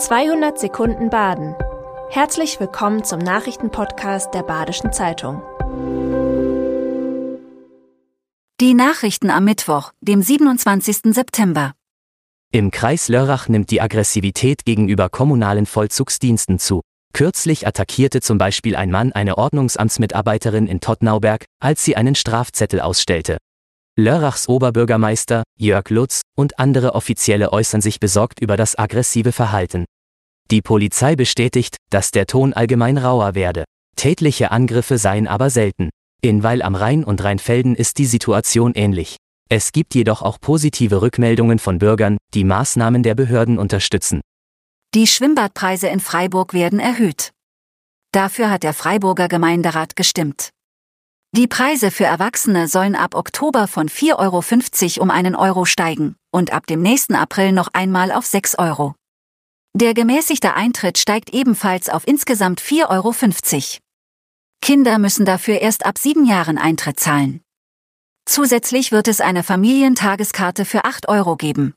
200 Sekunden Baden. Herzlich willkommen zum Nachrichtenpodcast der Badischen Zeitung. Die Nachrichten am Mittwoch, dem 27. September. Im Kreis Lörrach nimmt die Aggressivität gegenüber kommunalen Vollzugsdiensten zu. Kürzlich attackierte zum Beispiel ein Mann eine Ordnungsamtsmitarbeiterin in Tottnauberg, als sie einen Strafzettel ausstellte. Lörrachs Oberbürgermeister, Jörg Lutz, und andere Offizielle äußern sich besorgt über das aggressive Verhalten. Die Polizei bestätigt, dass der Ton allgemein rauer werde. Tätliche Angriffe seien aber selten. In Weil am Rhein und Rheinfelden ist die Situation ähnlich. Es gibt jedoch auch positive Rückmeldungen von Bürgern, die Maßnahmen der Behörden unterstützen. Die Schwimmbadpreise in Freiburg werden erhöht. Dafür hat der Freiburger Gemeinderat gestimmt. Die Preise für Erwachsene sollen ab Oktober von 4,50 Euro um einen Euro steigen und ab dem nächsten April noch einmal auf 6 Euro. Der gemäßigte Eintritt steigt ebenfalls auf insgesamt 4,50 Euro. Kinder müssen dafür erst ab sieben Jahren Eintritt zahlen. Zusätzlich wird es eine Familientageskarte für 8 Euro geben.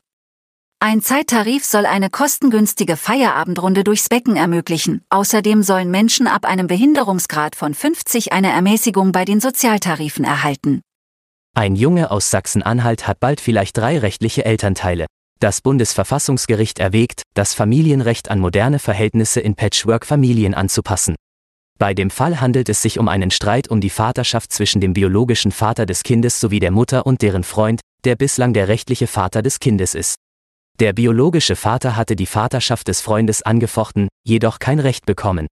Ein Zeittarif soll eine kostengünstige Feierabendrunde durchs Becken ermöglichen. Außerdem sollen Menschen ab einem Behinderungsgrad von 50 eine Ermäßigung bei den Sozialtarifen erhalten. Ein Junge aus Sachsen-Anhalt hat bald vielleicht drei rechtliche Elternteile. Das Bundesverfassungsgericht erwägt, das Familienrecht an moderne Verhältnisse in Patchwork-Familien anzupassen. Bei dem Fall handelt es sich um einen Streit um die Vaterschaft zwischen dem biologischen Vater des Kindes sowie der Mutter und deren Freund, der bislang der rechtliche Vater des Kindes ist. Der biologische Vater hatte die Vaterschaft des Freundes angefochten, jedoch kein Recht bekommen.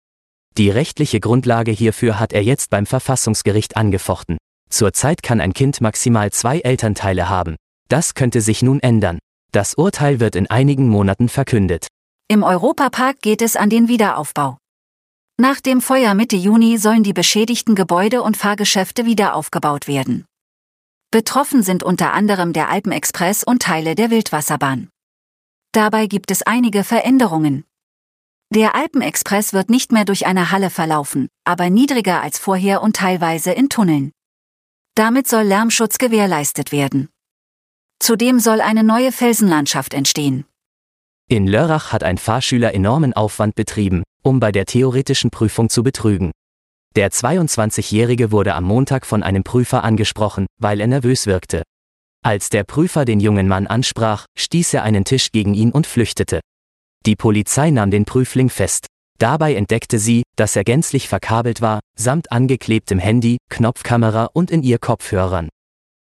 Die rechtliche Grundlage hierfür hat er jetzt beim Verfassungsgericht angefochten. Zurzeit kann ein Kind maximal zwei Elternteile haben. Das könnte sich nun ändern. Das Urteil wird in einigen Monaten verkündet. Im Europapark geht es an den Wiederaufbau. Nach dem Feuer Mitte Juni sollen die beschädigten Gebäude und Fahrgeschäfte wieder aufgebaut werden. Betroffen sind unter anderem der Alpenexpress und Teile der Wildwasserbahn. Dabei gibt es einige Veränderungen. Der Alpenexpress wird nicht mehr durch eine Halle verlaufen, aber niedriger als vorher und teilweise in Tunneln. Damit soll Lärmschutz gewährleistet werden. Zudem soll eine neue Felsenlandschaft entstehen. In Lörrach hat ein Fahrschüler enormen Aufwand betrieben, um bei der theoretischen Prüfung zu betrügen. Der 22-Jährige wurde am Montag von einem Prüfer angesprochen, weil er nervös wirkte. Als der Prüfer den jungen Mann ansprach, stieß er einen Tisch gegen ihn und flüchtete. Die Polizei nahm den Prüfling fest. Dabei entdeckte sie, dass er gänzlich verkabelt war, samt angeklebtem Handy, Knopfkamera und in ihr Kopfhörern.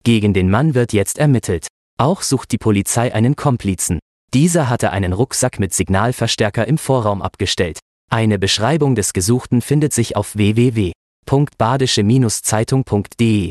Gegen den Mann wird jetzt ermittelt. Auch sucht die Polizei einen Komplizen. Dieser hatte einen Rucksack mit Signalverstärker im Vorraum abgestellt. Eine Beschreibung des Gesuchten findet sich auf www.badische-zeitung.de.